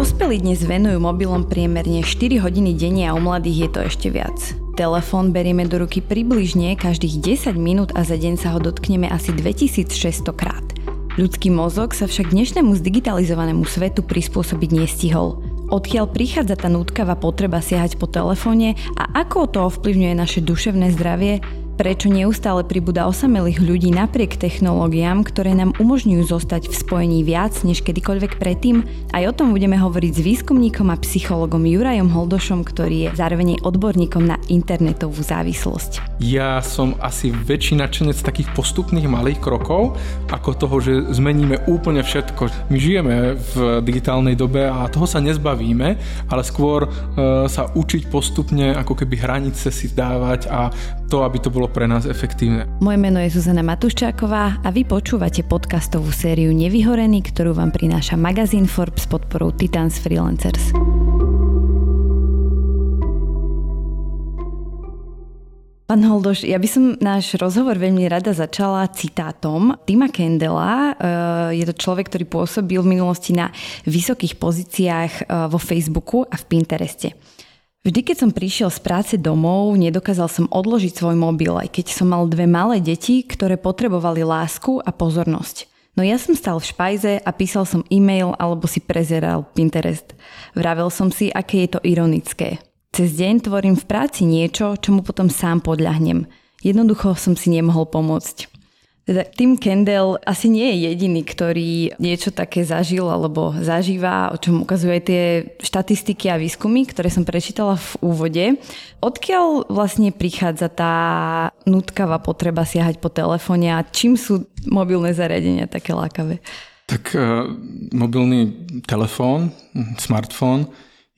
Dospelí dnes venujú mobilom priemerne 4 hodiny denne a u mladých je to ešte viac. Telefón berieme do ruky približne každých 10 minút a za deň sa ho dotkneme asi 2600 krát. Ľudský mozog sa však dnešnému zdigitalizovanému svetu prispôsobiť nestihol. Odkiaľ prichádza tá nutkavá potreba siahať po telefóne a ako to ovplyvňuje naše duševné zdravie, prečo neustále pribúda osamelých ľudí napriek technológiám, ktoré nám umožňujú zostať v spojení viac než kedykoľvek predtým. Aj o tom budeme hovoriť s výskumníkom a psychologom Jurajom Holdošom, ktorý je zároveň odborníkom na internetovú závislosť. Ja som asi väčší nadšenec takých postupných malých krokov, ako toho, že zmeníme úplne všetko. My žijeme v digitálnej dobe a toho sa nezbavíme, ale skôr e, sa učiť postupne, ako keby hranice si dávať a to, aby to bolo pre nás efektívne. Moje meno je Zuzana Matuščáková a vy počúvate podcastovú sériu Nevyhorený, ktorú vám prináša magazín Forbes s podporou Titans Freelancers. Pán Holdoš, ja by som náš rozhovor veľmi rada začala citátom Tima Kendela. Eh, je to človek, ktorý pôsobil v minulosti na vysokých pozíciách eh, vo Facebooku a v Pintereste. Vždy, keď som prišiel z práce domov, nedokázal som odložiť svoj mobil, aj keď som mal dve malé deti, ktoré potrebovali lásku a pozornosť. No ja som stal v špajze a písal som e-mail alebo si prezeral Pinterest. Vravel som si, aké je to ironické. Cez deň tvorím v práci niečo, čomu potom sám podľahnem. Jednoducho som si nemohol pomôcť. Teda Tim Kendall asi nie je jediný, ktorý niečo také zažil alebo zažíva, o čom ukazuje tie štatistiky a výskumy, ktoré som prečítala v úvode. Odkiaľ vlastne prichádza tá nutkavá potreba siahať po telefóne a čím sú mobilné zariadenia také lákavé? Tak uh, mobilný telefón, smartfón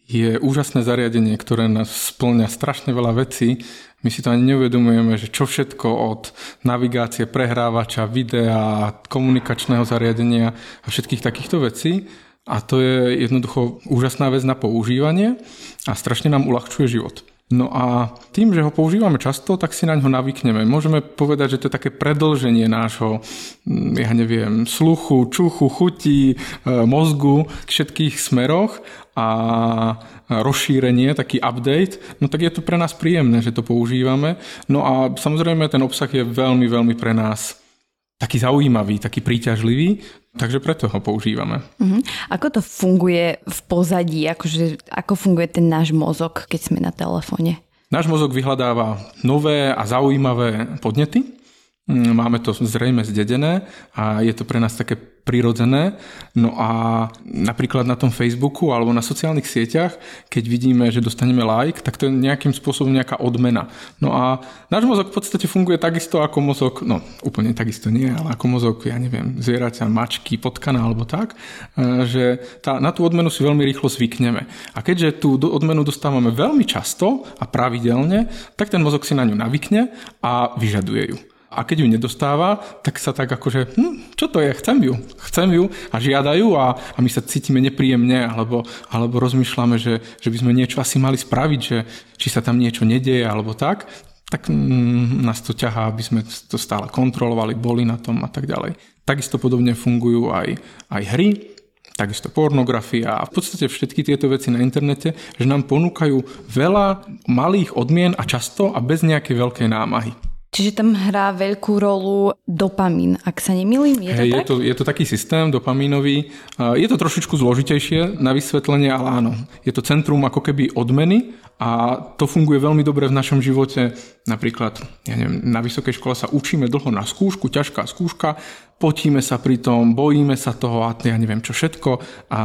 je úžasné zariadenie, ktoré nás splňa strašne veľa vecí my si to ani neuvedomujeme, že čo všetko od navigácie, prehrávača, videa, komunikačného zariadenia a všetkých takýchto vecí. A to je jednoducho úžasná vec na používanie a strašne nám uľahčuje život. No a tým, že ho používame často, tak si na ňo navykneme. Môžeme povedať, že to je také predlženie nášho, mm, ja neviem, sluchu, čuchu, chutí, e, mozgu v všetkých smeroch a rozšírenie, taký update, no tak je to pre nás príjemné, že to používame. No a samozrejme ten obsah je veľmi, veľmi pre nás taký zaujímavý, taký príťažlivý, takže preto ho používame. Uh-huh. Ako to funguje v pozadí, akože, ako funguje ten náš mozog, keď sme na telefóne? Náš mozog vyhľadáva nové a zaujímavé podnety, máme to zrejme zdedené a je to pre nás také prirodzené. No a napríklad na tom Facebooku alebo na sociálnych sieťach, keď vidíme, že dostaneme like, tak to je nejakým spôsobom nejaká odmena. No a náš mozog v podstate funguje takisto ako mozog, no úplne takisto nie, ale ako mozog, ja neviem, zvieraťa, mačky, potkana alebo tak, e, že tá, na tú odmenu si veľmi rýchlo zvykneme. A keďže tú odmenu dostávame veľmi často a pravidelne, tak ten mozog si na ňu navykne a vyžaduje ju. A keď ju nedostáva, tak sa tak akože, hm, čo to je, chcem ju, chcem ju a žiadajú a, a my sa cítime nepríjemne alebo, alebo rozmýšľame, že, že by sme niečo asi mali spraviť, že či sa tam niečo nedieje alebo tak, tak mm, nás to ťahá, aby sme to stále kontrolovali, boli na tom a tak ďalej. Takisto podobne fungujú aj, aj hry, takisto pornografia a v podstate všetky tieto veci na internete, že nám ponúkajú veľa malých odmien a často a bez nejakej veľkej námahy. Čiže tam hrá veľkú rolu dopamín, ak sa nemýlim, je to hey, tak? Je to, je to taký systém dopamínový. Je to trošičku zložitejšie na vysvetlenie, ale áno. Je to centrum ako keby odmeny a to funguje veľmi dobre v našom živote. Napríklad, ja neviem, na vysokej škole sa učíme dlho na skúšku, ťažká skúška, potíme sa pri tom, bojíme sa toho a ja neviem čo všetko a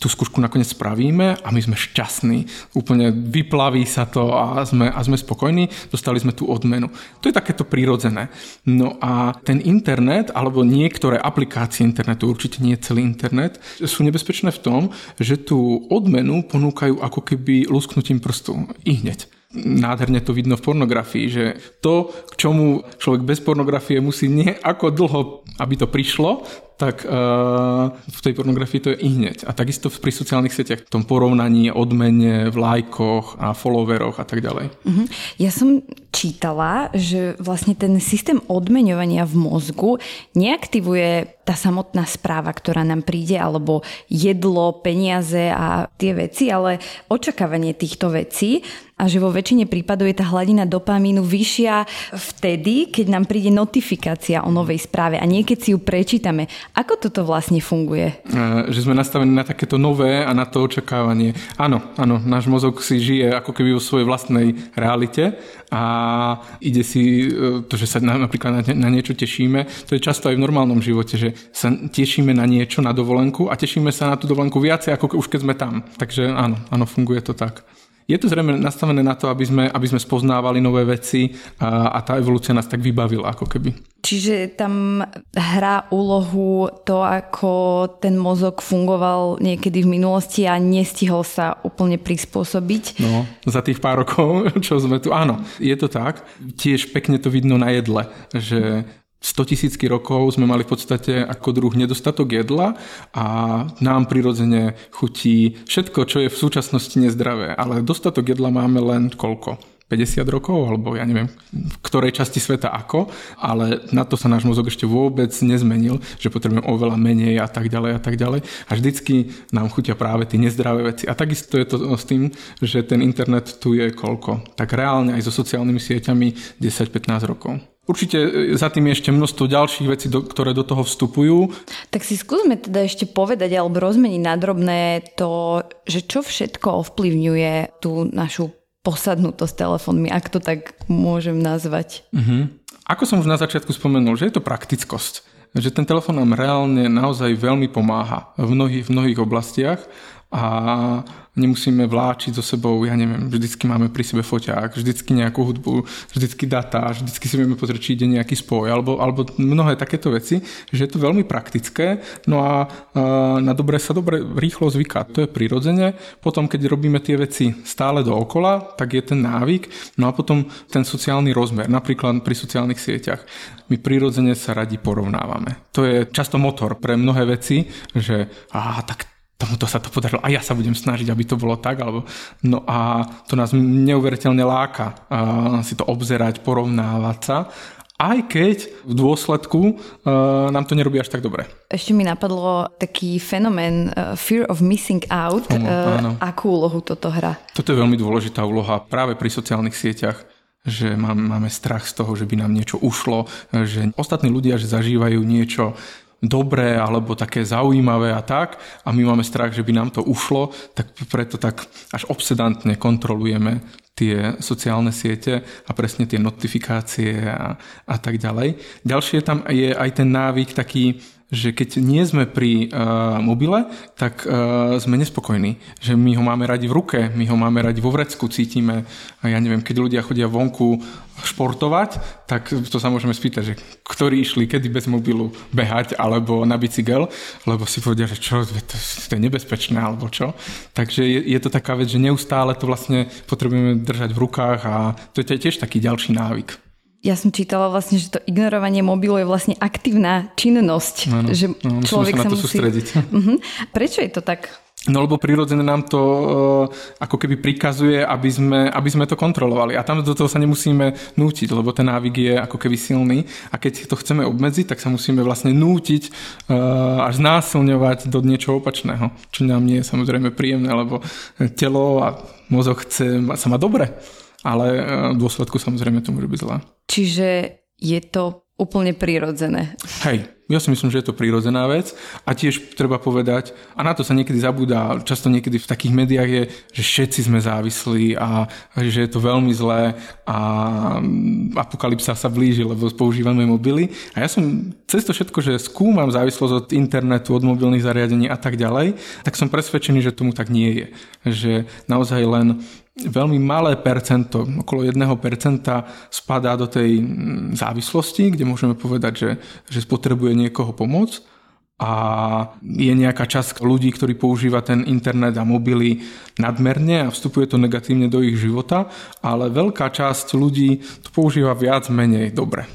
tú skúšku nakoniec spravíme a my sme šťastní. Úplne vyplaví sa to a sme, a sme spokojní, dostali sme tú odmenu. To je takéto prirodzené. No a ten internet, alebo niektoré aplikácie internetu, určite nie celý internet, sú nebezpečné v tom, že tú odmenu ponúkajú ako keby lusknutím prstu i hneď nádherne to vidno v pornografii, že to, k čomu človek bez pornografie musí nie ako dlho, aby to prišlo, tak uh, v tej pornografii to je i hneď. A takisto pri sociálnych sieťach, v tom porovnaní, odmene, v lajkoch a followeroch a tak ďalej. Uh-huh. Ja som čítala, že vlastne ten systém odmeňovania v mozgu neaktivuje tá samotná správa, ktorá nám príde, alebo jedlo, peniaze a tie veci, ale očakávanie týchto vecí a že vo väčšine prípadov je tá hladina dopamínu vyššia vtedy, keď nám príde notifikácia o novej správe a niekedy si ju prečítame. Ako toto vlastne funguje? Že sme nastavení na takéto nové a na to očakávanie. Áno, áno, náš mozog si žije ako keby vo svojej vlastnej realite a ide si e, to, že sa napríklad na niečo tešíme. To je často aj v normálnom živote, že sa tešíme na niečo, na dovolenku a tešíme sa na tú dovolenku viacej, ako už keď sme tam. Takže áno, áno, funguje to tak. Je to zrejme nastavené na to, aby sme, aby sme spoznávali nové veci a, a tá evolúcia nás tak vybavila ako keby. Čiže tam hrá úlohu to, ako ten mozog fungoval niekedy v minulosti a nestihol sa úplne prispôsobiť. No, za tých pár rokov, čo sme tu, áno, je to tak. Tiež pekne to vidno na jedle, že 100 tisícky rokov sme mali v podstate ako druh nedostatok jedla a nám prirodzene chutí všetko, čo je v súčasnosti nezdravé. Ale dostatok jedla máme len koľko? 50 rokov, alebo ja neviem, v ktorej časti sveta ako, ale na to sa náš mozog ešte vôbec nezmenil, že potrebujeme oveľa menej a tak ďalej a tak ďalej. A vždycky nám chutia práve tie nezdravé veci. A takisto je to s tým, že ten internet tu je koľko? Tak reálne aj so sociálnymi sieťami 10-15 rokov. Určite e, za tým je ešte množstvo ďalších vecí, do, ktoré do toho vstupujú. Tak si skúsme teda ešte povedať alebo rozmeniť na drobné to, že čo všetko ovplyvňuje tú našu posadnutosť telefónmi, ak to tak môžem nazvať. Uh-huh. Ako som už na začiatku spomenul, že je to praktickosť. Že ten telefón nám reálne naozaj veľmi pomáha v mnohých, v mnohých oblastiach a nemusíme vláčiť so sebou, ja neviem, vždycky máme pri sebe foťák, vždycky nejakú hudbu, vždycky data, vždycky si vieme pozrieť, či ide nejaký spoj, alebo, alebo mnohé takéto veci, že je to veľmi praktické, no a, a na dobre sa dobre rýchlo zvyká, to je prirodzene, potom keď robíme tie veci stále dookola, tak je ten návyk, no a potom ten sociálny rozmer, napríklad pri sociálnych sieťach, my prirodzene sa radi porovnávame. To je často motor pre mnohé veci, že á, tak tomuto sa to podarilo a ja sa budem snažiť, aby to bolo tak. Alebo, no a to nás neuveriteľne láka uh, si to obzerať, porovnávať sa aj keď v dôsledku uh, nám to nerobí až tak dobre. Ešte mi napadlo taký fenomén uh, fear of missing out. uh, akú úlohu toto hrá? Toto je veľmi dôležitá úloha práve pri sociálnych sieťach že máme strach z toho, že by nám niečo ušlo, že ostatní ľudia že zažívajú niečo dobré alebo také zaujímavé a tak a my máme strach, že by nám to ušlo, tak preto tak až obsedantne kontrolujeme tie sociálne siete a presne tie notifikácie a, a tak ďalej. Ďalšie tam je aj ten návyk taký že keď nie sme pri uh, mobile, tak uh, sme nespokojní. Že my ho máme radi v ruke, my ho máme radi vo vrecku, cítime, ja neviem, keď ľudia chodia vonku športovať, tak to sa môžeme spýtať, že ktorí išli kedy bez mobilu behať alebo na bicykel, lebo si povedia, že čo, to, to je nebezpečné alebo čo. Takže je, je to taká vec, že neustále to vlastne potrebujeme držať v rukách a to je tiež taký ďalší návyk ja som čítala vlastne, že to ignorovanie mobilu je vlastne aktívna činnosť. Ano, že ano, človek sa to musí... sústrediť. Uh-huh. Prečo je to tak? No lebo prirodzene nám to uh, ako keby prikazuje, aby sme, aby sme to kontrolovali. A tam do toho sa nemusíme nútiť, lebo ten návyk je ako keby silný. A keď to chceme obmedziť, tak sa musíme vlastne nútiť uh, až znásilňovať do niečoho opačného. Čo nám nie je samozrejme príjemné, lebo telo a mozog chce sa ma dobre ale e, v dôsledku samozrejme to môže byť zlé. Čiže je to úplne prirodzené. Hej, ja si myslím, že je to prirodzená vec a tiež treba povedať, a na to sa niekedy zabúda, často niekedy v takých médiách je, že všetci sme závislí a že je to veľmi zlé a apokalypsa sa blíži, lebo používame mobily. A ja som cez to všetko, že skúmam závislosť od internetu, od mobilných zariadení a tak ďalej, tak som presvedčený, že tomu tak nie je. Že naozaj len veľmi malé percento, okolo 1% spadá do tej mm, závislosti, kde môžeme povedať, že, že spotrebuje niekoho pomoc a je nejaká časť ľudí, ktorí používa ten internet a mobily nadmerne a vstupuje to negatívne do ich života, ale veľká časť ľudí to používa viac menej dobre.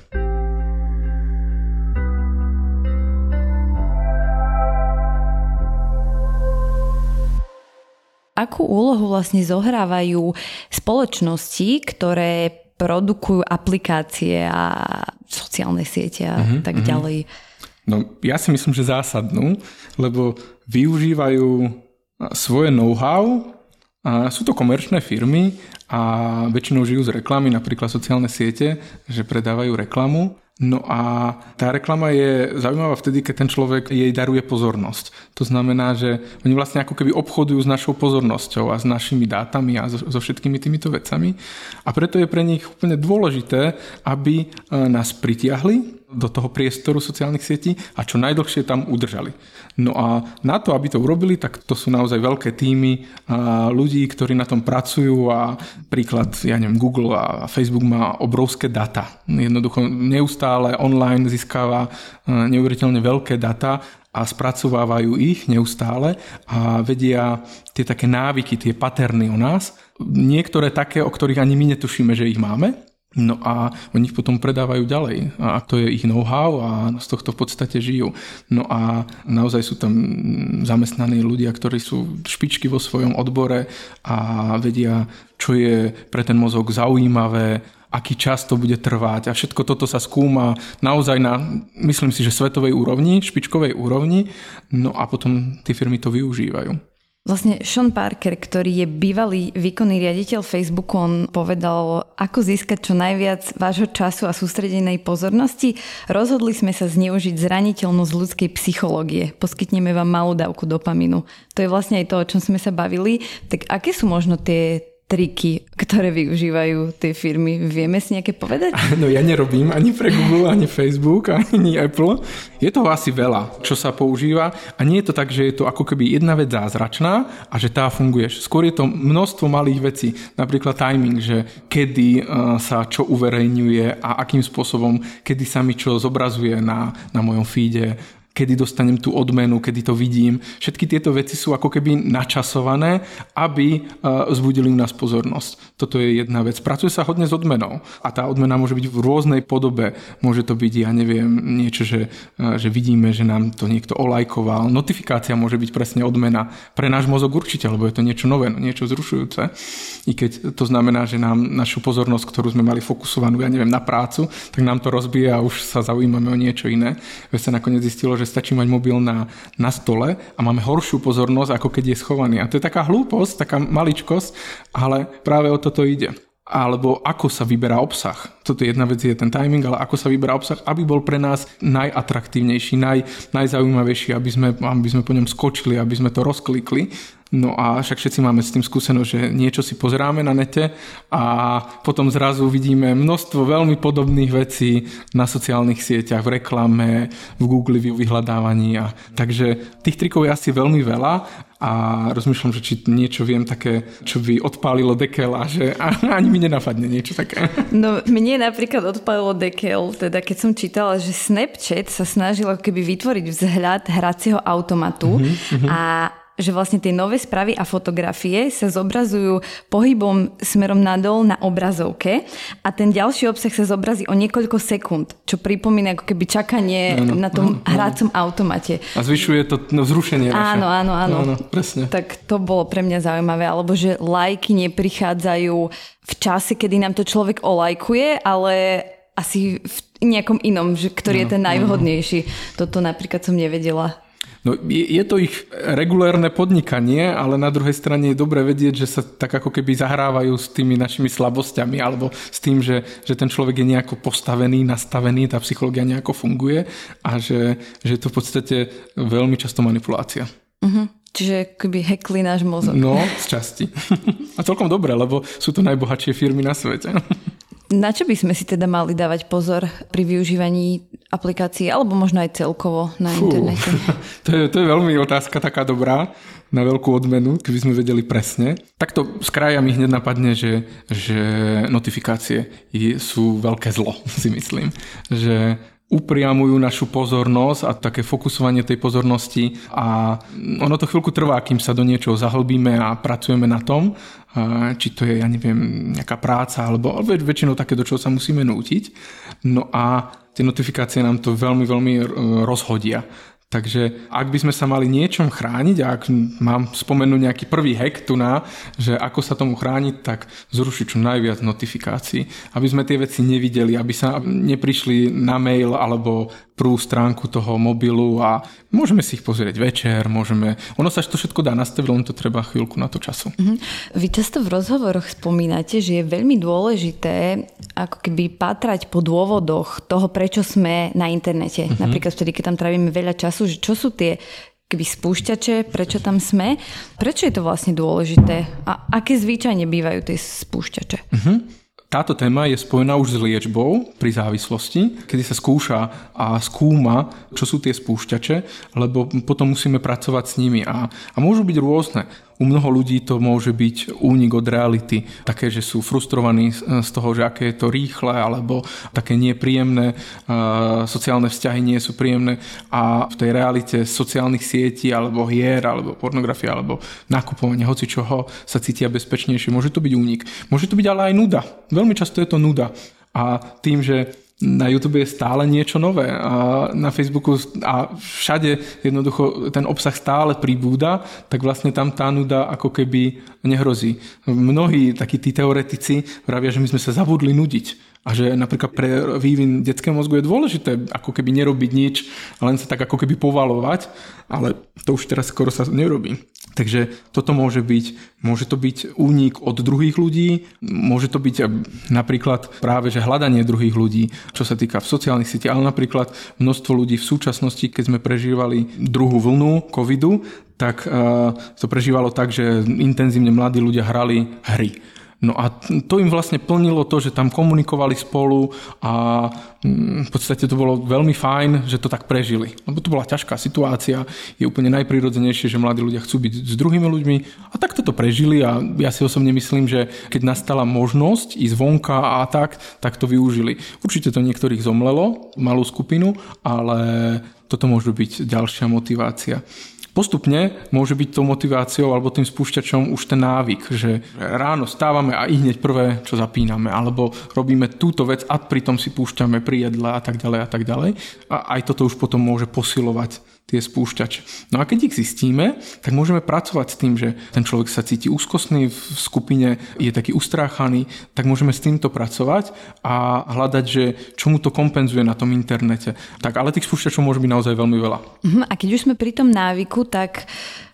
Akú úlohu vlastne zohrávajú spoločnosti, ktoré produkujú aplikácie a sociálne siete a uh-huh, tak uh-huh. ďalej? No ja si myslím, že zásadnú, lebo využívajú svoje know-how, a sú to komerčné firmy a väčšinou žijú z reklamy, napríklad sociálne siete, že predávajú reklamu No a tá reklama je zaujímavá vtedy, keď ten človek jej daruje pozornosť. To znamená, že oni vlastne ako keby obchodujú s našou pozornosťou a s našimi dátami a so, so všetkými týmito vecami. A preto je pre nich úplne dôležité, aby e, nás pritiahli do toho priestoru sociálnych sietí a čo najdlhšie tam udržali. No a na to, aby to urobili, tak to sú naozaj veľké týmy ľudí, ktorí na tom pracujú a príklad, ja neviem, Google a Facebook má obrovské data. Jednoducho neustále online získava neuveriteľne veľké data a spracovávajú ich neustále a vedia tie také návyky, tie paterny o nás. Niektoré také, o ktorých ani my netušíme, že ich máme No a oni ich potom predávajú ďalej a to je ich know-how a z tohto v podstate žijú. No a naozaj sú tam zamestnaní ľudia, ktorí sú špičky vo svojom odbore a vedia, čo je pre ten mozog zaujímavé, aký čas to bude trvať a všetko toto sa skúma naozaj na, myslím si, že svetovej úrovni, špičkovej úrovni, no a potom tie firmy to využívajú. Vlastne Sean Parker, ktorý je bývalý výkonný riaditeľ Facebooku, on povedal, ako získať čo najviac vášho času a sústredenej pozornosti. Rozhodli sme sa zneužiť zraniteľnosť ľudskej psychológie. Poskytneme vám malú dávku dopaminu. To je vlastne aj to, o čom sme sa bavili. Tak aké sú možno tie triky, ktoré využívajú tie firmy. Vieme si nejaké povedať? No ja nerobím ani pre Google, ani Facebook, ani Apple. Je toho asi veľa, čo sa používa a nie je to tak, že je to ako keby jedna vec zázračná a že tá funguje. Skôr je to množstvo malých vecí, napríklad timing, že kedy e, sa čo uverejňuje a akým spôsobom, kedy sa mi čo zobrazuje na, na mojom feede, kedy dostanem tú odmenu, kedy to vidím. Všetky tieto veci sú ako keby načasované, aby e, vzbudili u nás pozornosť. Toto je jedna vec. Pracuje sa hodne s odmenou a tá odmena môže byť v rôznej podobe. Môže to byť, ja neviem, niečo, že, e, že vidíme, že nám to niekto olajkoval. Notifikácia môže byť presne odmena. Pre náš mozog určite, lebo je to niečo nové, no niečo zrušujúce. I keď to znamená, že nám našu pozornosť, ktorú sme mali fokusovanú, ja neviem, na prácu, tak nám to rozbije a už sa zaujímame o niečo iné. Veď sa nakoniec zistilo, že stačí mať mobil na, na stole a máme horšiu pozornosť, ako keď je schovaný. A to je taká hlúposť, taká maličkosť, ale práve o toto ide alebo ako sa vyberá obsah. Toto je jedna vec, je ten timing, ale ako sa vyberá obsah, aby bol pre nás najatraktívnejší, naj, najzaujímavejší, aby sme, aby sme po ňom skočili, aby sme to rozklikli No a však všetci máme s tým skúsenosť, že niečo si pozeráme na nete a potom zrazu vidíme množstvo veľmi podobných vecí na sociálnych sieťach, v reklame, v Google, v vyhľadávaní. A, takže tých trikov je asi veľmi veľa a rozmýšľam, že či niečo viem také, čo by odpálilo dekel a že ani mi nenapadne niečo také. No mne napríklad odpálilo dekel, teda keď som čítala, že Snapchat sa snažil keby vytvoriť vzhľad hracieho automatu mm-hmm. a že vlastne tie nové správy a fotografie sa zobrazujú pohybom smerom nadol na obrazovke a ten ďalší obsah sa zobrazí o niekoľko sekúnd, čo pripomína ako keby čakanie no, no, na tom no, hrácom automate. A zvyšuje to no, zrušenie naše. Áno, áno, áno. No, no, presne. Tak to bolo pre mňa zaujímavé, alebo že lajky neprichádzajú v čase, kedy nám to človek olajkuje, ale asi v nejakom inom, že, ktorý no, je ten najvhodnejší. No. Toto napríklad som nevedela. No, je, je to ich regulérne podnikanie, ale na druhej strane je dobre vedieť, že sa tak ako keby zahrávajú s tými našimi slabosťami alebo s tým, že, že ten človek je nejako postavený, nastavený, tá psychológia nejako funguje a že, že je to v podstate veľmi často manipulácia. Uh-huh. Čiže keby hekli náš mozog. No, z časti. A celkom dobre, lebo sú to najbohatšie firmy na svete. Na čo by sme si teda mali dávať pozor pri využívaní aplikácií, alebo možno aj celkovo na Fú, internete? To je, to je veľmi otázka taká dobrá na veľkú odmenu, keby sme vedeli presne. Takto z kraja mi hneď napadne, že, že notifikácie sú veľké zlo, si myslím. Že upriamujú našu pozornosť a také fokusovanie tej pozornosti a ono to chvíľku trvá, kým sa do niečoho zahlbíme a pracujeme na tom, či to je, ja neviem, nejaká práca alebo väčšinou také, do čoho sa musíme nútiť. No a tie notifikácie nám to veľmi, veľmi rozhodia. Takže ak by sme sa mali niečom chrániť, ak mám spomenúť nejaký prvý hack tu na, že ako sa tomu chrániť, tak zrušiť čo najviac notifikácií, aby sme tie veci nevideli, aby sa neprišli na mail alebo prvú stránku toho mobilu a môžeme si ich pozrieť večer, môžeme... Ono sa to všetko dá nastaviť, len to treba chvíľku na to času. Mm-hmm. Vy často v rozhovoroch spomínate, že je veľmi dôležité ako keby patrať po dôvodoch toho, prečo sme na internete. Mm-hmm. Napríklad vtedy, keď tam trávime veľa času, že čo sú tie keby spúšťače, prečo tam sme. Prečo je to vlastne dôležité a aké zvyčajne bývajú tie spúšťače? Mm-hmm. Táto téma je spojená už s liečbou pri závislosti, kedy sa skúša a skúma, čo sú tie spúšťače, lebo potom musíme pracovať s nimi a, a môžu byť rôzne. U mnoho ľudí to môže byť únik od reality, také, že sú frustrovaní z toho, že aké je to rýchle, alebo také nepríjemné, sociálne vzťahy nie sú príjemné a v tej realite sociálnych sietí, alebo hier, alebo pornografia, alebo nakupovanie hoci čoho sa cítia bezpečnejšie. Môže to byť únik. Môže to byť ale aj nuda. Veľmi často je to nuda. A tým, že na YouTube je stále niečo nové a na Facebooku a všade jednoducho ten obsah stále pribúda, tak vlastne tam tá nuda ako keby nehrozí. Mnohí takí tí teoretici vravia, že my sme sa zabudli nudiť a že napríklad pre vývin detského mozgu je dôležité ako keby nerobiť nič, len sa tak ako keby povalovať, ale to už teraz skoro sa nerobí. Takže toto môže byť, môže to byť únik od druhých ľudí, môže to byť napríklad práve že hľadanie druhých ľudí, čo sa týka v sociálnych sieťach, ale napríklad množstvo ľudí v súčasnosti, keď sme prežívali druhú vlnu covidu, tak uh, to prežívalo tak, že intenzívne mladí ľudia hrali hry No a to im vlastne plnilo to, že tam komunikovali spolu a mm, v podstate to bolo veľmi fajn, že to tak prežili. Lebo to bola ťažká situácia, je úplne najprirodzenejšie, že mladí ľudia chcú byť s druhými ľuďmi a tak to prežili a ja si osobne myslím, že keď nastala možnosť ísť vonka a tak, tak to využili. Určite to niektorých zomlelo, malú skupinu, ale toto môže byť ďalšia motivácia postupne môže byť tou motiváciou alebo tým spúšťačom už ten návyk, že ráno stávame a i hneď prvé, čo zapíname, alebo robíme túto vec a pritom si púšťame pri jedle a tak ďalej a tak ďalej. A aj toto už potom môže posilovať tie spúšťače. No a keď ich zistíme, tak môžeme pracovať s tým, že ten človek sa cíti úzkostný v skupine, je taký ustráchaný, tak môžeme s týmto pracovať a hľadať, že čo mu to kompenzuje na tom internete. Tak, ale tých spúšťačov môže byť naozaj veľmi veľa. Mhm, a keď už sme pri tom návyku, tak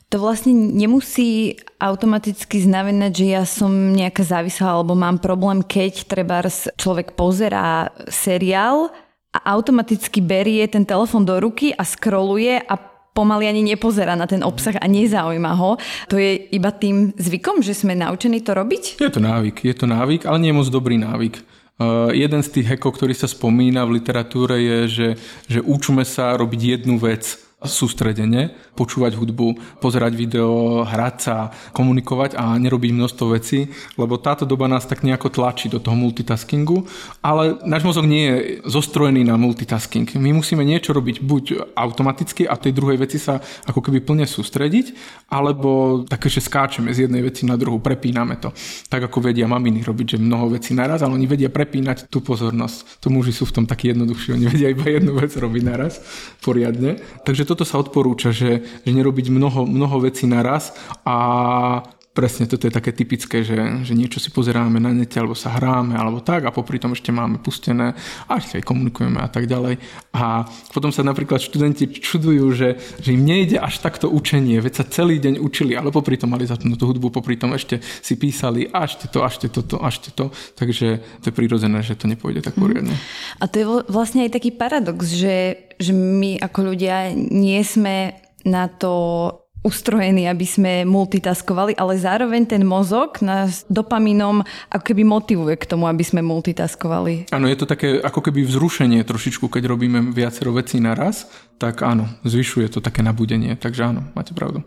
to vlastne nemusí automaticky znamenať, že ja som nejaká závislá alebo mám problém, keď treba človek pozerá seriál a automaticky berie ten telefon do ruky a scrolluje a pomaly ani nepozerá na ten obsah a nezaujíma ho. To je iba tým zvykom, že sme naučení to robiť? Je to návyk, je to návyk, ale nie je moc dobrý návyk. Uh, jeden z tých hekov, ktorý sa spomína v literatúre je, že, že učme sa robiť jednu vec sústredene, počúvať hudbu, pozerať video, hrať sa, komunikovať a nerobiť množstvo vecí, lebo táto doba nás tak nejako tlačí do toho multitaskingu, ale náš mozog nie je zostrojený na multitasking. My musíme niečo robiť buď automaticky a tej druhej veci sa ako keby plne sústrediť, alebo také, že skáčeme z jednej veci na druhú, prepíname to. Tak ako vedia maminy robiť, že mnoho vecí naraz, ale oni vedia prepínať tú pozornosť. To muži sú v tom takí jednoduchší, oni vedia iba jednu vec robiť naraz poriadne. Takže to toto sa odporúča, že, že nerobiť mnoho, mnoho vecí naraz a presne toto je také typické, že, že niečo si pozeráme na nete, alebo sa hráme, alebo tak a popri tom ešte máme pustené a ešte aj komunikujeme a tak ďalej. A potom sa napríklad študenti čudujú, že, že im nejde až takto učenie, veď sa celý deň učili, ale popri tom mali zapnutú hudbu, popri tom ešte si písali a ešte to, a ešte toto, a ešte to. Takže to je prirodzené, že to nepôjde tak poriadne. A to je vlastne aj taký paradox, že, že my ako ľudia nie sme na to ustrojení, aby sme multitaskovali, ale zároveň ten mozog nás dopaminom ako keby motivuje k tomu, aby sme multitaskovali. Áno, je to také ako keby vzrušenie trošičku, keď robíme viacero vecí naraz, tak áno, zvyšuje to také nabudenie, takže áno, máte pravdu.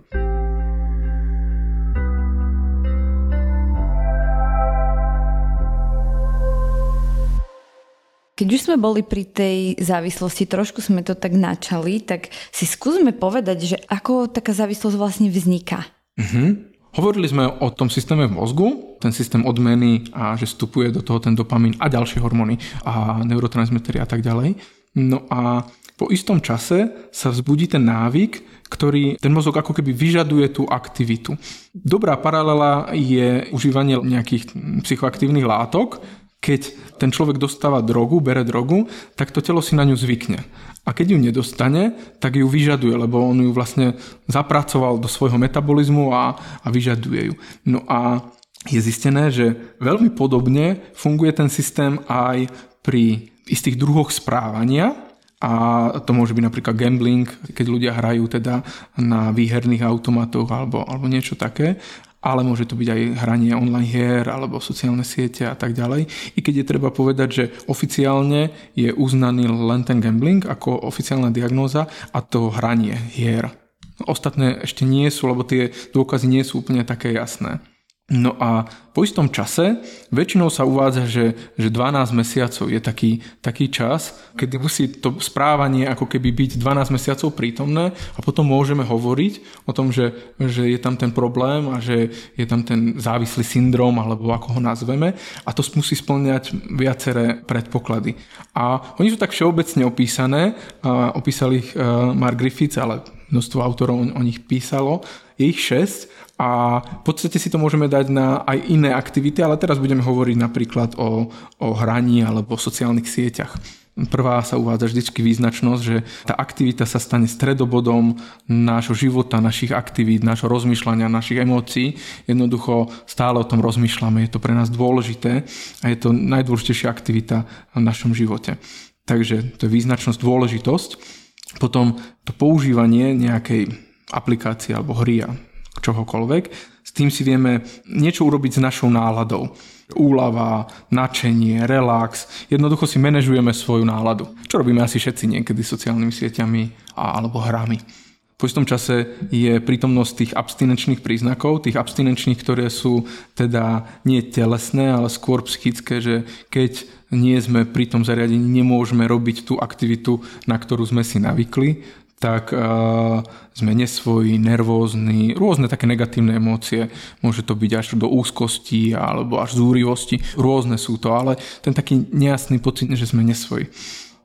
Keď už sme boli pri tej závislosti, trošku sme to tak načali, tak si skúsme povedať, že ako taká závislosť vlastne vzniká. Mm-hmm. Hovorili sme o tom systéme v mozgu, ten systém odmeny a že vstupuje do toho ten dopamín a ďalšie hormóny a neurotransmitery a tak ďalej. No a Po istom čase sa vzbudí ten návyk, ktorý ten mozog ako keby vyžaduje tú aktivitu. Dobrá paralela je užívanie nejakých psychoaktívnych látok, keď ten človek dostáva drogu, bere drogu, tak to telo si na ňu zvykne. A keď ju nedostane, tak ju vyžaduje, lebo on ju vlastne zapracoval do svojho metabolizmu a, a vyžaduje ju. No a je zistené, že veľmi podobne funguje ten systém aj pri istých druhoch správania, a to môže byť napríklad gambling, keď ľudia hrajú teda na výherných automatoch alebo, alebo niečo také ale môže to byť aj hranie online hier alebo sociálne siete a tak ďalej. I keď je treba povedať, že oficiálne je uznaný len ten gambling ako oficiálna diagnóza a to hranie hier. Ostatné ešte nie sú, lebo tie dôkazy nie sú úplne také jasné. No a po istom čase väčšinou sa uvádza, že, že 12 mesiacov je taký, taký čas, kedy musí to správanie ako keby byť 12 mesiacov prítomné a potom môžeme hovoriť o tom, že, že je tam ten problém a že je tam ten závislý syndrom alebo ako ho nazveme a to musí splňať viaceré predpoklady. A oni sú tak všeobecne opísané, a opísali ich e, Mark Griffiths, ale množstvo autorov o nich písalo, je ich 6 a v podstate si to môžeme dať na aj iné aktivity, ale teraz budeme hovoriť napríklad o, o hraní alebo o sociálnych sieťach. Prvá sa uvádza vždycky význačnosť, že tá aktivita sa stane stredobodom nášho života, našich aktivít, nášho rozmýšľania, našich emócií. Jednoducho stále o tom rozmýšľame, je to pre nás dôležité a je to najdôležitejšia aktivita v našom živote. Takže to je význačnosť, dôležitosť. Potom to používanie nejakej aplikácie alebo hry a čohokoľvek. S tým si vieme niečo urobiť s našou náladou. Úlava, nadšenie, relax. Jednoducho si manažujeme svoju náladu. Čo robíme asi všetci niekedy sociálnymi sieťami a, alebo hrami. Po istom čase je prítomnosť tých abstinenčných príznakov, tých abstinenčných, ktoré sú teda nie telesné, ale skôr psychické, že keď nie sme pri tom zariadení, nemôžeme robiť tú aktivitu, na ktorú sme si navykli, tak uh, sme nesvoji, nervózni, rôzne také negatívne emócie. Môže to byť až do úzkosti alebo až zúrivosti. Rôzne sú to, ale ten taký nejasný pocit, že sme nesvoji.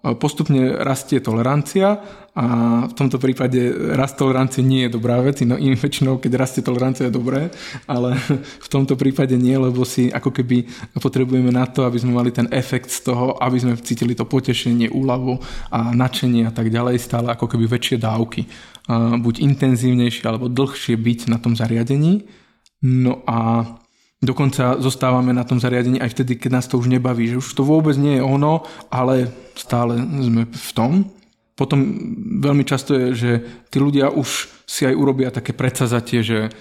Postupne rastie tolerancia a v tomto prípade rast tolerancie nie je dobrá vec, no im väčšinou, keď rastie tolerancia je dobré, ale v tomto prípade nie, lebo si ako keby potrebujeme na to, aby sme mali ten efekt z toho, aby sme cítili to potešenie, úľavu a nadšenie a tak ďalej, stále ako keby väčšie dávky. Buď intenzívnejšie alebo dlhšie byť na tom zariadení. No a Dokonca zostávame na tom zariadení aj vtedy, keď nás to už nebaví, že už to vôbec nie je ono, ale stále sme v tom. Potom veľmi často je, že tí ľudia už si aj urobia také predsazatie, že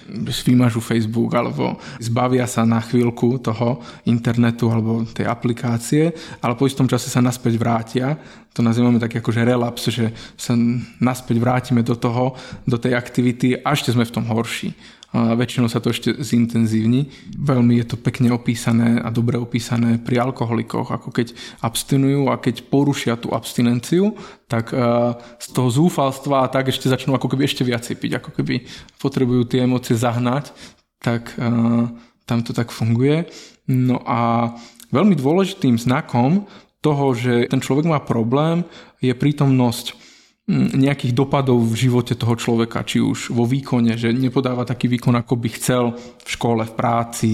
vymažu Facebook alebo zbavia sa na chvíľku toho internetu alebo tej aplikácie, ale po istom čase sa naspäť vrátia. To nazývame tak že relaps, že sa naspäť vrátime do toho, do tej aktivity a ešte sme v tom horší väčšinou sa to ešte zintenzívni. Veľmi je to pekne opísané a dobre opísané pri alkoholikoch, ako keď abstinujú a keď porušia tú abstinenciu, tak z toho zúfalstva a tak ešte začnú ako keby ešte viacej piť, ako keby potrebujú tie emócie zahnať, tak tam to tak funguje. No a veľmi dôležitým znakom toho, že ten človek má problém, je prítomnosť nejakých dopadov v živote toho človeka, či už vo výkone, že nepodáva taký výkon, ako by chcel v škole, v práci,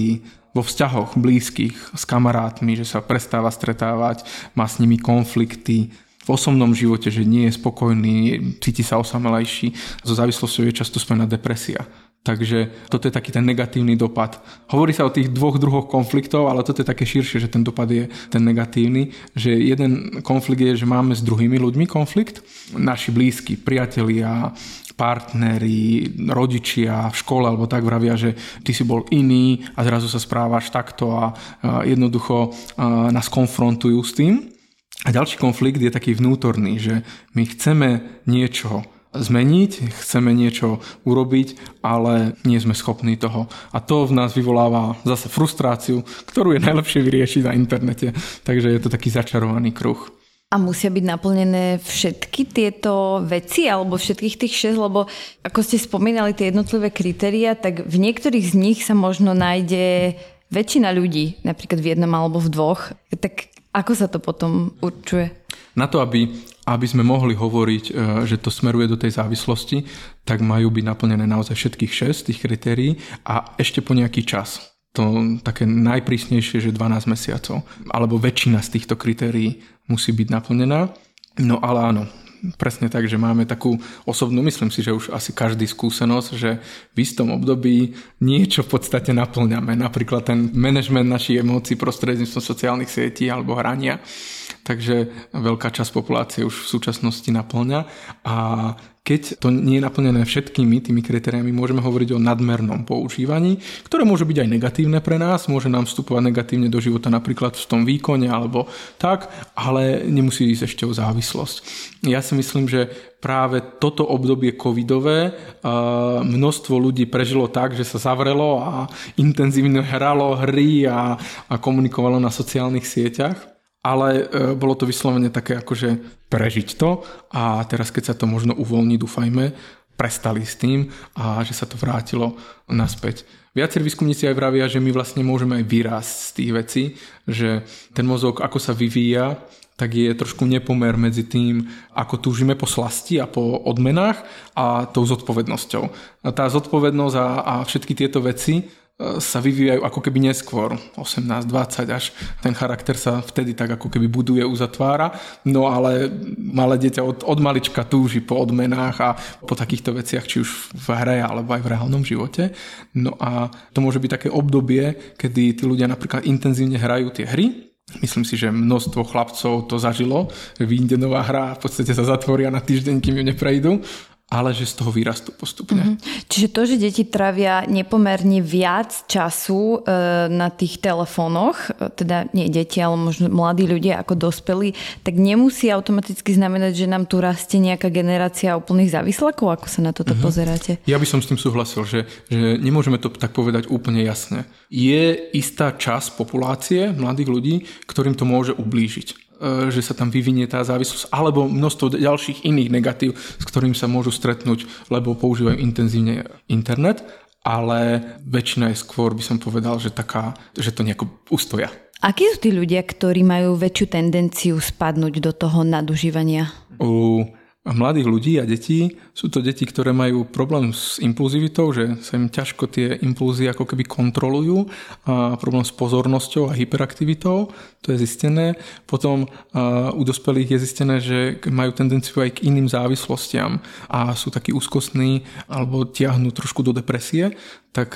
vo vzťahoch blízkych s kamarátmi, že sa prestáva stretávať, má s nimi konflikty, v osobnom živote, že nie je spokojný, cíti sa osamelejší. So závislosťou je často spojená depresia. Takže toto je taký ten negatívny dopad. Hovorí sa o tých dvoch druhoch konfliktov, ale toto je také širšie, že ten dopad je ten negatívny. Že jeden konflikt je, že máme s druhými ľuďmi konflikt. Naši blízki, priatelia, partneri, rodičia v škole alebo tak vravia, že ty si bol iný a zrazu sa správaš takto a jednoducho nás konfrontujú s tým. A ďalší konflikt je taký vnútorný, že my chceme niečo zmeniť, chceme niečo urobiť, ale nie sme schopní toho. A to v nás vyvoláva zase frustráciu, ktorú je najlepšie vyriešiť na internete. Takže je to taký začarovaný kruh. A musia byť naplnené všetky tieto veci alebo všetkých tých šesť, lebo ako ste spomínali tie jednotlivé kritéria, tak v niektorých z nich sa možno nájde väčšina ľudí, napríklad v jednom alebo v dvoch. Tak ako sa to potom určuje? Na to, aby aby sme mohli hovoriť, e, že to smeruje do tej závislosti, tak majú byť naplnené naozaj všetkých 6 tých kritérií a ešte po nejaký čas. To také najprísnejšie, že 12 mesiacov. Alebo väčšina z týchto kritérií musí byť naplnená. No ale áno, presne tak, že máme takú osobnú, myslím si, že už asi každý skúsenosť, že v istom období niečo v podstate naplňame. Napríklad ten manažment našich emócií prostredníctvom sociálnych sietí alebo hrania. Takže veľká časť populácie už v súčasnosti naplňa a keď to nie je naplnené všetkými tými kritériami, môžeme hovoriť o nadmernom používaní, ktoré môže byť aj negatívne pre nás, môže nám vstupovať negatívne do života napríklad v tom výkone alebo tak, ale nemusí ísť ešte o závislosť. Ja si myslím, že práve toto obdobie covidové množstvo ľudí prežilo tak, že sa zavrelo a intenzívne hralo hry a, a komunikovalo na sociálnych sieťach ale e, bolo to vyslovene také akože prežiť to a teraz keď sa to možno uvoľní, dúfajme, prestali s tým a že sa to vrátilo naspäť. Viacerí výskumníci aj vravia, že my vlastne môžeme aj vyrásť z tých vecí, že ten mozog ako sa vyvíja, tak je trošku nepomer medzi tým, ako túžime po slasti a po odmenách a tou zodpovednosťou. A tá zodpovednosť a, a všetky tieto veci sa vyvíjajú ako keby neskôr, 18, 20, až ten charakter sa vtedy tak ako keby buduje, uzatvára. No ale malé dieťa od, od malička túži po odmenách a po takýchto veciach, či už v hre alebo aj v reálnom živote. No a to môže byť také obdobie, kedy tí ľudia napríklad intenzívne hrajú tie hry, Myslím si, že množstvo chlapcov to zažilo, vyjde nová hra v podstate sa zatvoria na týždeň, kým ju neprejdú ale že z toho vyrastú postupne. Mm-hmm. Čiže to, že deti travia nepomerne viac času e, na tých telefónoch, e, teda nie deti, ale možno mladí ľudia ako dospelí, tak nemusí automaticky znamenať, že nám tu rastie nejaká generácia úplných závislakov, ako sa na toto mm-hmm. pozeráte? Ja by som s tým súhlasil, že, že nemôžeme to tak povedať úplne jasne. Je istá časť populácie mladých ľudí, ktorým to môže ublížiť že sa tam vyvinie tá závislosť, alebo množstvo ďalších iných negatív, s ktorým sa môžu stretnúť, lebo používajú intenzívne internet, ale väčšina je skôr, by som povedal, že, taká, že to nejako ustoja. Akí sú tí ľudia, ktorí majú väčšiu tendenciu spadnúť do toho nadužívania? U mladých ľudí a detí. Sú to deti, ktoré majú problém s impulzivitou, že sa im ťažko tie impulzy ako keby kontrolujú a problém s pozornosťou a hyperaktivitou, to je zistené. Potom u dospelých je zistené, že majú tendenciu aj k iným závislostiam a sú takí úzkostní alebo tiahnu trošku do depresie, tak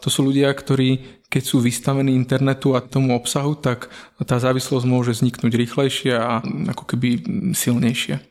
to sú ľudia, ktorí keď sú vystavení internetu a tomu obsahu, tak tá závislosť môže vzniknúť rýchlejšie a ako keby silnejšie.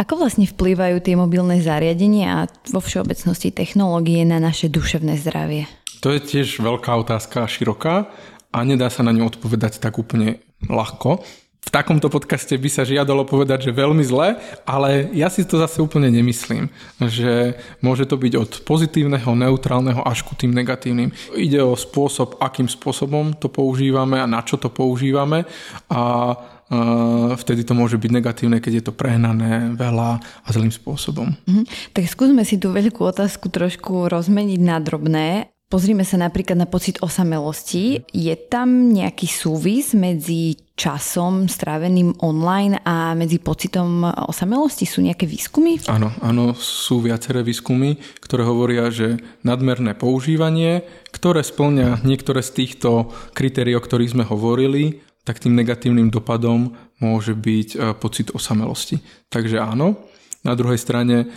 Ako vlastne vplývajú tie mobilné zariadenia a vo všeobecnosti technológie na naše duševné zdravie? To je tiež veľká otázka, široká a nedá sa na ňu odpovedať tak úplne ľahko. V takomto podcaste by sa žiadalo povedať, že veľmi zle, ale ja si to zase úplne nemyslím, že môže to byť od pozitívneho, neutrálneho až ku tým negatívnym. Ide o spôsob, akým spôsobom to používame a na čo to používame a vtedy to môže byť negatívne, keď je to prehnané veľa a zlým spôsobom. Mhm. Tak skúsme si tú veľkú otázku trošku rozmeniť na drobné. Pozrime sa napríklad na pocit osamelosti. Je tam nejaký súvis medzi časom stráveným online a medzi pocitom osamelosti? Sú nejaké výskumy? Áno, áno, sú viaceré výskumy, ktoré hovoria, že nadmerné používanie, ktoré splňa niektoré z týchto kritérií, o ktorých sme hovorili, tak tým negatívnym dopadom môže byť e, pocit osamelosti. Takže áno. Na druhej strane,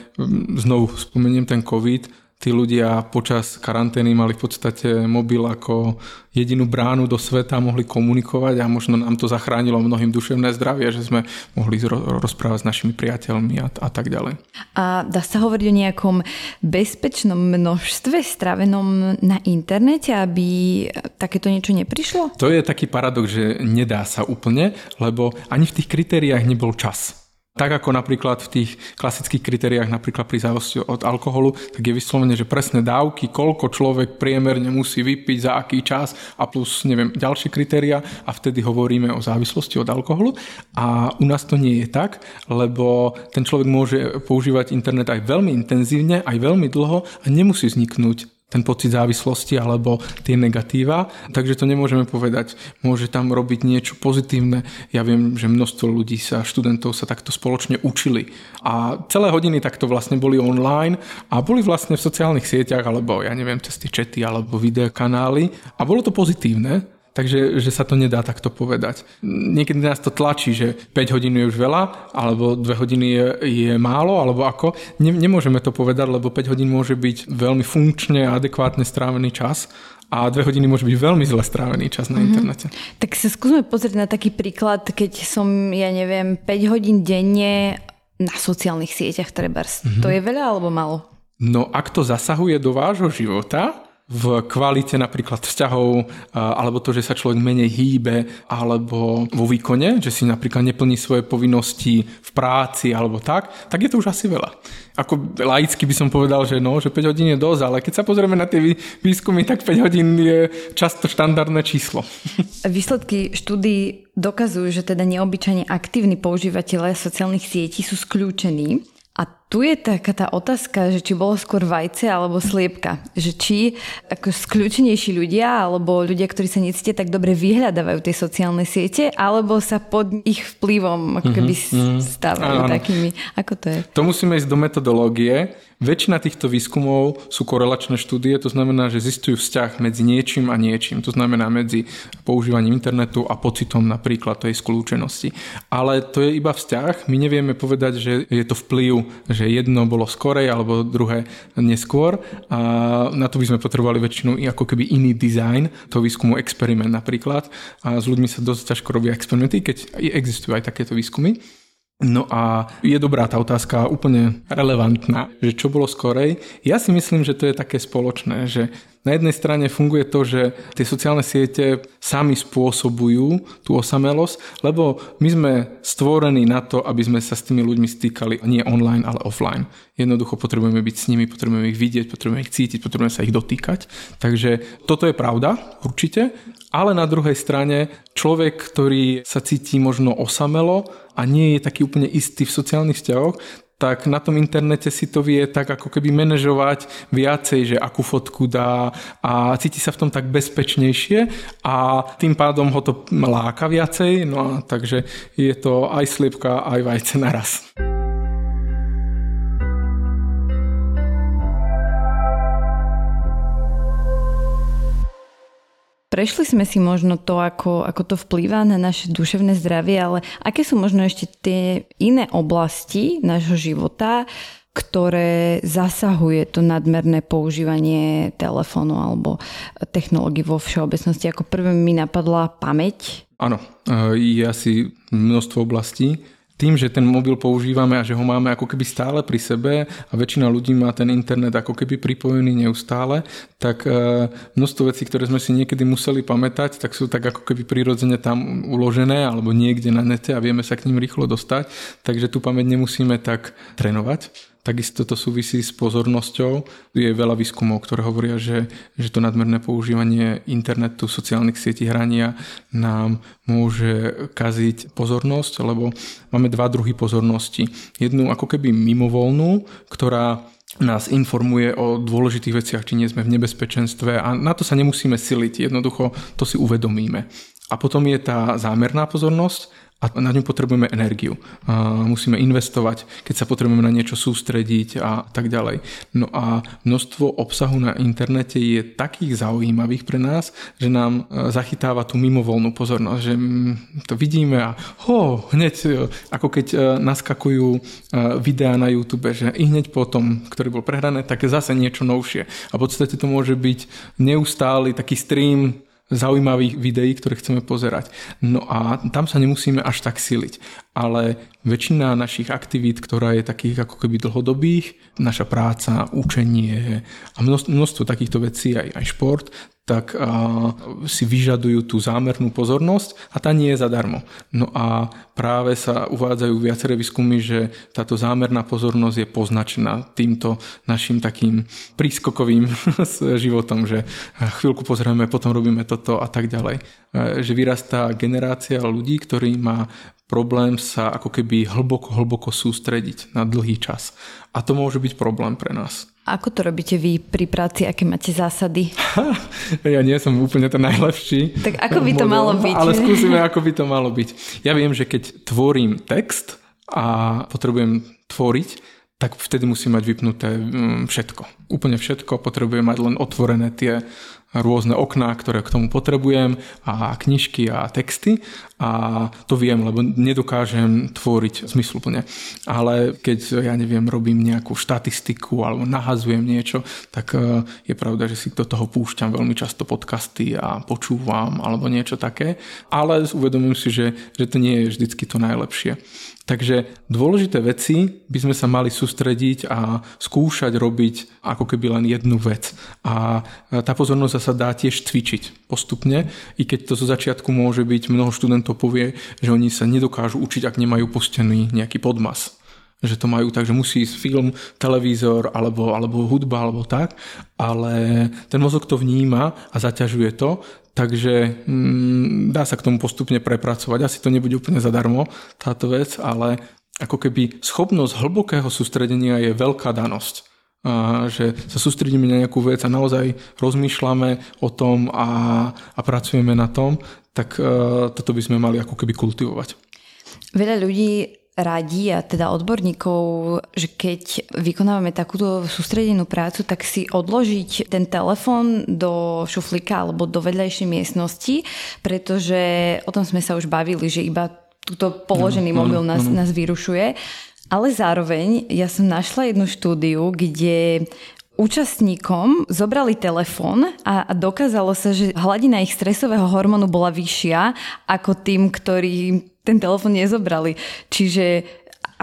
znovu spomeniem ten COVID, tí ľudia počas karantény mali v podstate mobil ako jedinú bránu do sveta, mohli komunikovať a možno nám to zachránilo mnohým duševné zdravie, že sme mohli rozprávať s našimi priateľmi a, a tak ďalej. A dá sa hovoriť o nejakom bezpečnom množstve stravenom na internete, aby takéto niečo neprišlo? To je taký paradox, že nedá sa úplne, lebo ani v tých kritériách nebol čas. Tak ako napríklad v tých klasických kritériách, napríklad pri závislosti od alkoholu, tak je vyslovene, že presné dávky, koľko človek priemerne musí vypiť, za aký čas a plus, neviem, ďalšie kritéria a vtedy hovoríme o závislosti od alkoholu. A u nás to nie je tak, lebo ten človek môže používať internet aj veľmi intenzívne, aj veľmi dlho a nemusí vzniknúť ten pocit závislosti alebo tie negatíva, takže to nemôžeme povedať. Môže tam robiť niečo pozitívne. Ja viem, že množstvo ľudí sa, študentov sa takto spoločne učili a celé hodiny takto vlastne boli online a boli vlastne v sociálnych sieťach alebo ja neviem, cez tie čety alebo videokanály a bolo to pozitívne, Takže že sa to nedá takto povedať. Niekedy nás to tlačí, že 5 hodín je už veľa, alebo 2 hodiny je, je málo, alebo ako. Ne, nemôžeme to povedať, lebo 5 hodín môže byť veľmi funkčne a adekvátne strávený čas a dve hodiny môže byť veľmi zle strávený čas na mm-hmm. internete. Tak sa skúsme pozrieť na taký príklad, keď som, ja neviem, 5 hodín denne na sociálnych sieťach trebárs. Mm-hmm. To je veľa alebo málo? No ak to zasahuje do vášho života, v kvalite napríklad vzťahov, alebo to, že sa človek menej hýbe, alebo vo výkone, že si napríklad neplní svoje povinnosti v práci alebo tak, tak je to už asi veľa. Ako laicky by som povedal, že no, že 5 hodín je dosť, ale keď sa pozrieme na tie výskumy, tak 5 hodín je často štandardné číslo. Výsledky štúdí dokazujú, že teda neobyčajne aktívni používateľe sociálnych sietí sú skľúčení a tu je taká tá otázka, že či bolo skôr vajce alebo sliepka. Že či ako skľúčenejší ľudia alebo ľudia, ktorí sa necítia tak dobre vyhľadávajú tie sociálne siete, alebo sa pod ich vplyvom ako keby mm-hmm. stávajú mm-hmm. takými. Ako to je? To musíme ísť do metodológie. Väčšina týchto výskumov sú korelačné štúdie, to znamená, že zistujú vzťah medzi niečím a niečím. To znamená medzi používaním internetu a pocitom napríklad tej skľúčenosti. Ale to je iba vzťah. My nevieme povedať, že je to vplyv, že jedno bolo skorej alebo druhé neskôr. A na to by sme potrebovali väčšinu ako keby iný dizajn toho výskumu, experiment napríklad. A s ľuďmi sa dosť ťažko robia experimenty, keď existujú aj takéto výskumy. No a je dobrá tá otázka, úplne relevantná, že čo bolo skorej. Ja si myslím, že to je také spoločné, že na jednej strane funguje to, že tie sociálne siete sami spôsobujú tú osamelosť, lebo my sme stvorení na to, aby sme sa s tými ľuďmi stýkali nie online, ale offline. Jednoducho potrebujeme byť s nimi, potrebujeme ich vidieť, potrebujeme ich cítiť, potrebujeme sa ich dotýkať. Takže toto je pravda, určite. Ale na druhej strane človek, ktorý sa cíti možno osamelo a nie je taký úplne istý v sociálnych vzťahoch, tak na tom internete si to vie tak ako keby manažovať viacej, že akú fotku dá a cíti sa v tom tak bezpečnejšie a tým pádom ho to láka viacej, no a takže je to aj sliepka, aj vajce naraz. Prešli sme si možno to, ako, ako to vplýva na naše duševné zdravie, ale aké sú možno ešte tie iné oblasti nášho života, ktoré zasahuje to nadmerné používanie telefónu alebo technológií vo všeobecnosti. Ako prvé mi napadla pamäť. Áno, je asi množstvo oblastí tým, že ten mobil používame a že ho máme ako keby stále pri sebe a väčšina ľudí má ten internet ako keby pripojený neustále, tak e, množstvo vecí, ktoré sme si niekedy museli pamätať, tak sú tak ako keby prirodzene tam uložené alebo niekde na nete a vieme sa k ním rýchlo dostať, takže tú pamäť nemusíme tak trénovať Takisto to súvisí s pozornosťou. Je veľa výskumov, ktoré hovoria, že, že to nadmerné používanie internetu, sociálnych sietí hrania nám môže kaziť pozornosť, lebo máme dva druhy pozornosti. Jednu ako keby mimovolnú, ktorá nás informuje o dôležitých veciach, či nie sme v nebezpečenstve a na to sa nemusíme siliť, jednoducho to si uvedomíme. A potom je tá zámerná pozornosť, a na ňu potrebujeme energiu. A musíme investovať, keď sa potrebujeme na niečo sústrediť a tak ďalej. No a množstvo obsahu na internete je takých zaujímavých pre nás, že nám e, zachytáva tú mimovolnú pozornosť, že mm, to vidíme a ho, hneď e, ako keď e, naskakujú videá na YouTube, že i hneď po tom, ktorý bol prehrané, tak je zase niečo novšie. A v podstate to môže byť neustály taký stream zaujímavých videí, ktoré chceme pozerať. No a tam sa nemusíme až tak siliť. Ale väčšina našich aktivít, ktorá je takých ako keby dlhodobých, naša práca, učenie a množstvo, množstvo takýchto vecí, aj, aj šport, tak a, si vyžadujú tú zámernú pozornosť a tá nie je zadarmo. No a práve sa uvádzajú viaceré výskumy, že táto zámerná pozornosť je poznačená týmto našim takým prískokovým životom, že chvíľku pozrieme, potom robíme toto a tak ďalej. Že vyrastá generácia ľudí, ktorí má problém sa ako keby hlboko, hlboko sústrediť na dlhý čas. A to môže byť problém pre nás. Ako to robíte vy pri práci? Aké máte zásady? ja nie som úplne ten najlepší. Tak ako by to model, malo byť? Ale skúsime, ako by to malo byť. Ja viem, že keď tvorím text a potrebujem tvoriť, tak vtedy musím mať vypnuté mm, všetko. Úplne všetko. Potrebujem mať len otvorené tie rôzne okná, ktoré k tomu potrebujem a knižky a texty a to viem, lebo nedokážem tvoriť zmysluplne. Ale keď, ja neviem, robím nejakú štatistiku alebo nahazujem niečo, tak e, je pravda, že si do toho púšťam veľmi často podcasty a počúvam alebo niečo také, ale uvedomujem si, že, že to nie je vždycky to najlepšie. Takže dôležité veci by sme sa mali sústrediť a skúšať robiť ako keby len jednu vec. A tá pozornosť sa dá tiež cvičiť postupne, i keď to zo začiatku môže byť, mnoho študentov povie, že oni sa nedokážu učiť, ak nemajú pustený nejaký podmas že to majú tak, že musí ísť film, televízor alebo, alebo hudba alebo tak, ale ten mozog to vníma a zaťažuje to, Takže mm, dá sa k tomu postupne prepracovať. Asi to nebude úplne zadarmo táto vec, ale ako keby schopnosť hlbokého sústredenia je veľká danosť. A že sa sústredíme na nejakú vec a naozaj rozmýšľame o tom a, a pracujeme na tom, tak uh, toto by sme mali ako keby kultivovať. Veľa ľudí radí a teda odborníkov, že keď vykonávame takúto sústredenú prácu, tak si odložiť ten telefón do šuflíka alebo do vedľajšej miestnosti, pretože o tom sme sa už bavili, že iba túto položený no, mobil nás, no, no. nás vyrušuje. Ale zároveň ja som našla jednu štúdiu, kde účastníkom zobrali telefón a dokázalo sa, že hladina ich stresového hormónu bola vyššia ako tým, ktorí ten telefón nezobrali. Čiže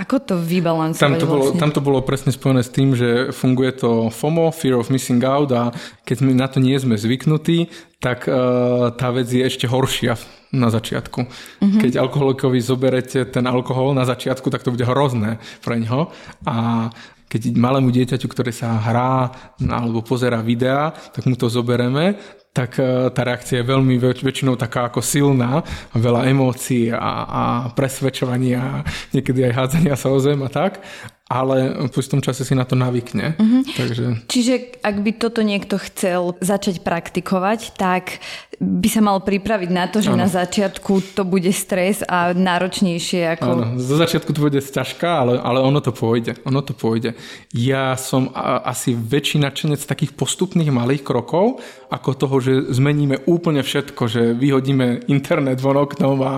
ako to vybalancovať tam to, bolo, vlastne? tam to bolo presne spojené s tým, že funguje to FOMO, Fear of Missing Out a keď my na to nie sme zvyknutí, tak uh, tá vec je ešte horšia na začiatku. Uh-huh. Keď alkoholikovi zoberete ten alkohol na začiatku, tak to bude hrozné pre ňo a keď malému dieťaťu, ktoré sa hrá alebo pozera videá, tak mu to zobereme, tak e, tá reakcia je veľmi väč- väčšinou taká ako silná, veľa emócií a, a presvedčovania, niekedy aj hádzania sa o zem a tak ale v tom čase si na to navykne. Uh-huh. Takže... Čiže ak by toto niekto chcel začať praktikovať, tak by sa mal pripraviť na to, že ano. na začiatku to bude stres a náročnejšie ako... Áno, zo začiatku to bude ťažká, ale, ale ono to pôjde. Ono to pôjde. Ja som a, asi väčší nadšenec takých postupných malých krokov, ako toho, že zmeníme úplne všetko, že vyhodíme internet von oknom a, a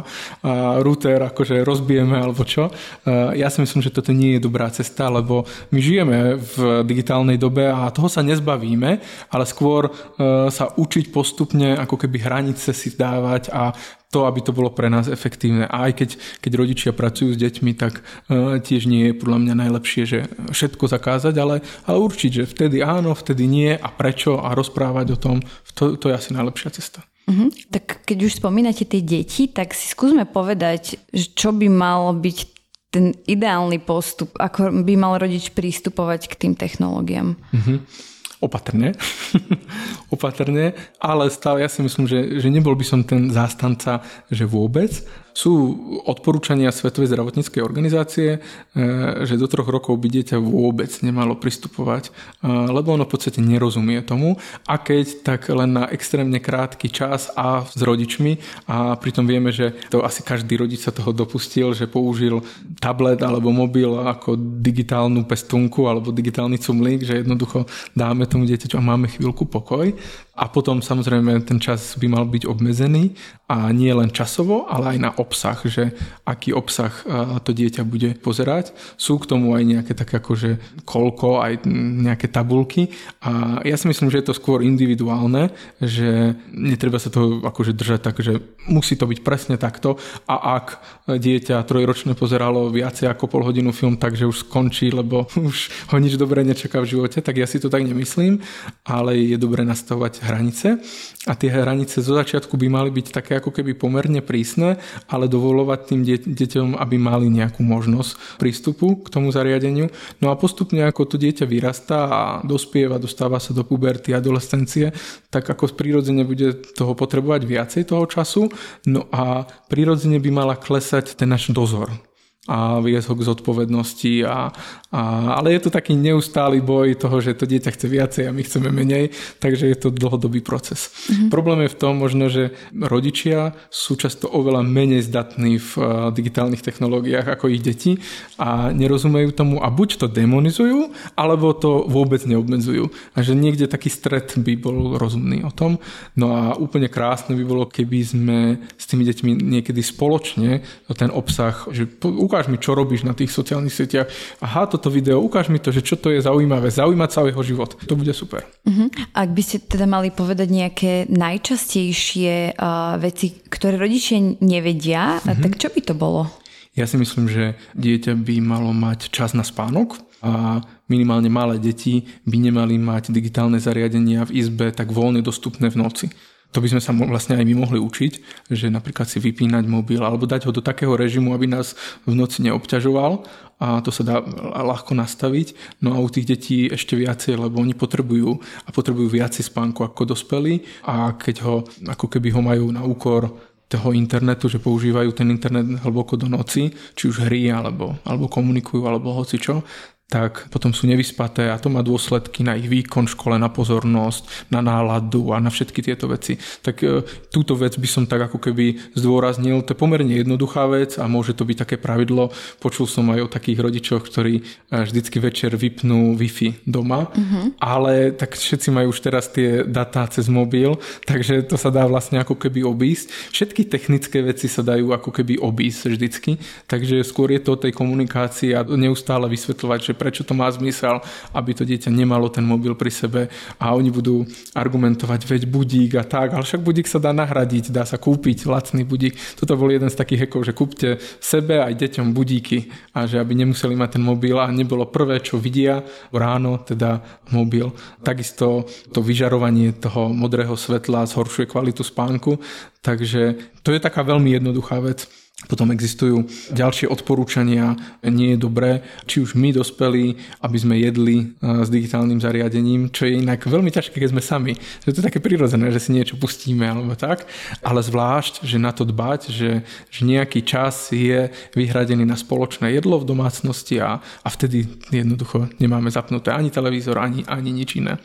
router akože rozbijeme alebo čo. Ja si myslím, že toto nie je dobrá cesta cesta, lebo my žijeme v digitálnej dobe a toho sa nezbavíme, ale skôr e, sa učiť postupne ako keby hranice si dávať a to, aby to bolo pre nás efektívne. A aj keď, keď rodičia pracujú s deťmi, tak uh, tiež nie je podľa mňa najlepšie, že všetko zakázať, ale, ale určiť, že vtedy áno, vtedy nie a prečo a rozprávať o tom, to, to je asi najlepšia cesta. Uh-huh. Tak keď už spomínate tie deti, tak si skúsme povedať, čo by malo byť ten ideálny postup, ako by mal rodič prístupovať k tým technológiám? Mm-hmm. Opatrne. Opatrne, ale stále ja si myslím, že, že nebol by som ten zástanca, že vôbec, sú odporúčania Svetovej zdravotníckej organizácie, e, že do troch rokov by dieťa vôbec nemalo pristupovať, e, lebo ono v podstate nerozumie tomu. A keď, tak len na extrémne krátky čas a s rodičmi a pritom vieme, že to asi každý rodič sa toho dopustil, že použil tablet alebo mobil ako digitálnu pestunku alebo digitálny cumlík, že jednoducho dáme tomu dieťaťu a máme chvíľku pokoj a potom samozrejme ten čas by mal byť obmedzený a nie len časovo, ale aj na obsah, že aký obsah to dieťa bude pozerať. Sú k tomu aj nejaké také akože koľko, aj nejaké tabulky. A ja si myslím, že je to skôr individuálne, že netreba sa toho akože držať tak, že musí to byť presne takto. A ak dieťa trojročné pozeralo viacej ako pol hodinu film, takže už skončí, lebo už ho nič dobré nečaká v živote, tak ja si to tak nemyslím, ale je dobré nastavovať hranice a tie hranice zo začiatku by mali byť také ako keby pomerne prísne, ale dovolovať tým de- deťom, aby mali nejakú možnosť prístupu k tomu zariadeniu. No a postupne ako to dieťa vyrastá a dospieva, dostáva sa do puberty, adolescencie, tak ako prirodzene bude toho potrebovať viacej toho času, no a prirodzene by mala klesať ten náš dozor a viesť ho k zodpovednosti. A, a, ale je to taký neustály boj toho, že to dieťa chce viacej a my chceme menej, takže je to dlhodobý proces. Mm-hmm. Problém je v tom možno, že rodičia sú často oveľa menej zdatní v uh, digitálnych technológiách ako ich deti a nerozumejú tomu a buď to demonizujú, alebo to vôbec neobmedzujú. A že niekde taký stred by bol rozumný o tom. No a úplne krásne by bolo, keby sme s tými deťmi niekedy spoločne ten obsah, že ukáž mi, čo robíš na tých sociálnych sieťach. Aha, toto video, ukáž mi to, že čo to je zaujímavé, zaujímať sa o jeho život. To bude super. Uh-huh. Ak by ste teda mali povedať nejaké najčastejšie uh, veci, ktoré rodičia nevedia, uh-huh. tak čo by to bolo? Ja si myslím, že dieťa by malo mať čas na spánok a minimálne malé deti by nemali mať digitálne zariadenia v izbe tak voľne dostupné v noci to by sme sa vlastne aj my mohli učiť, že napríklad si vypínať mobil alebo dať ho do takého režimu, aby nás v noci neobťažoval a to sa dá ľahko nastaviť. No a u tých detí ešte viacej, lebo oni potrebujú a potrebujú viacej spánku ako dospelí a keď ho, ako keby ho majú na úkor toho internetu, že používajú ten internet hlboko do noci, či už hry, alebo, alebo komunikujú, alebo hoci čo, tak potom sú nevyspaté a to má dôsledky na ich výkon v škole, na pozornosť, na náladu a na všetky tieto veci. Tak e, túto vec by som tak ako keby zdôraznil. To je pomerne jednoduchá vec a môže to byť také pravidlo. Počul som aj o takých rodičoch, ktorí e, vždycky večer vypnú Wi-Fi doma, uh-huh. ale tak všetci majú už teraz tie datá cez mobil, takže to sa dá vlastne ako keby obísť. Všetky technické veci sa dajú ako keby obísť vždycky, takže skôr je to o tej komunikácii a neustále vysvetľovať, že prečo to má zmysel, aby to dieťa nemalo ten mobil pri sebe a oni budú argumentovať, veď budík a tak, ale však budík sa dá nahradiť, dá sa kúpiť lacný budík. Toto bol jeden z takých hekov, že kúpte sebe aj deťom budíky a že aby nemuseli mať ten mobil a nebolo prvé, čo vidia ráno, teda mobil. Takisto to vyžarovanie toho modrého svetla zhoršuje kvalitu spánku, takže to je taká veľmi jednoduchá vec. Potom existujú ďalšie odporúčania, nie je dobré, či už my dospelí, aby sme jedli s digitálnym zariadením, čo je inak veľmi ťažké, keď sme sami. To je také prirodzené, že si niečo pustíme alebo tak, ale zvlášť, že na to dbať, že, že nejaký čas je vyhradený na spoločné jedlo v domácnosti a, a vtedy jednoducho nemáme zapnuté ani televízor, ani, ani nič iné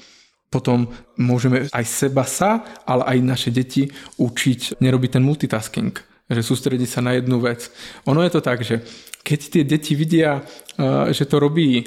potom môžeme aj seba sa, ale aj naše deti učiť nerobiť ten multitasking že sústredí sa na jednu vec. Ono je to tak, že keď tie deti vidia, eh, že to robí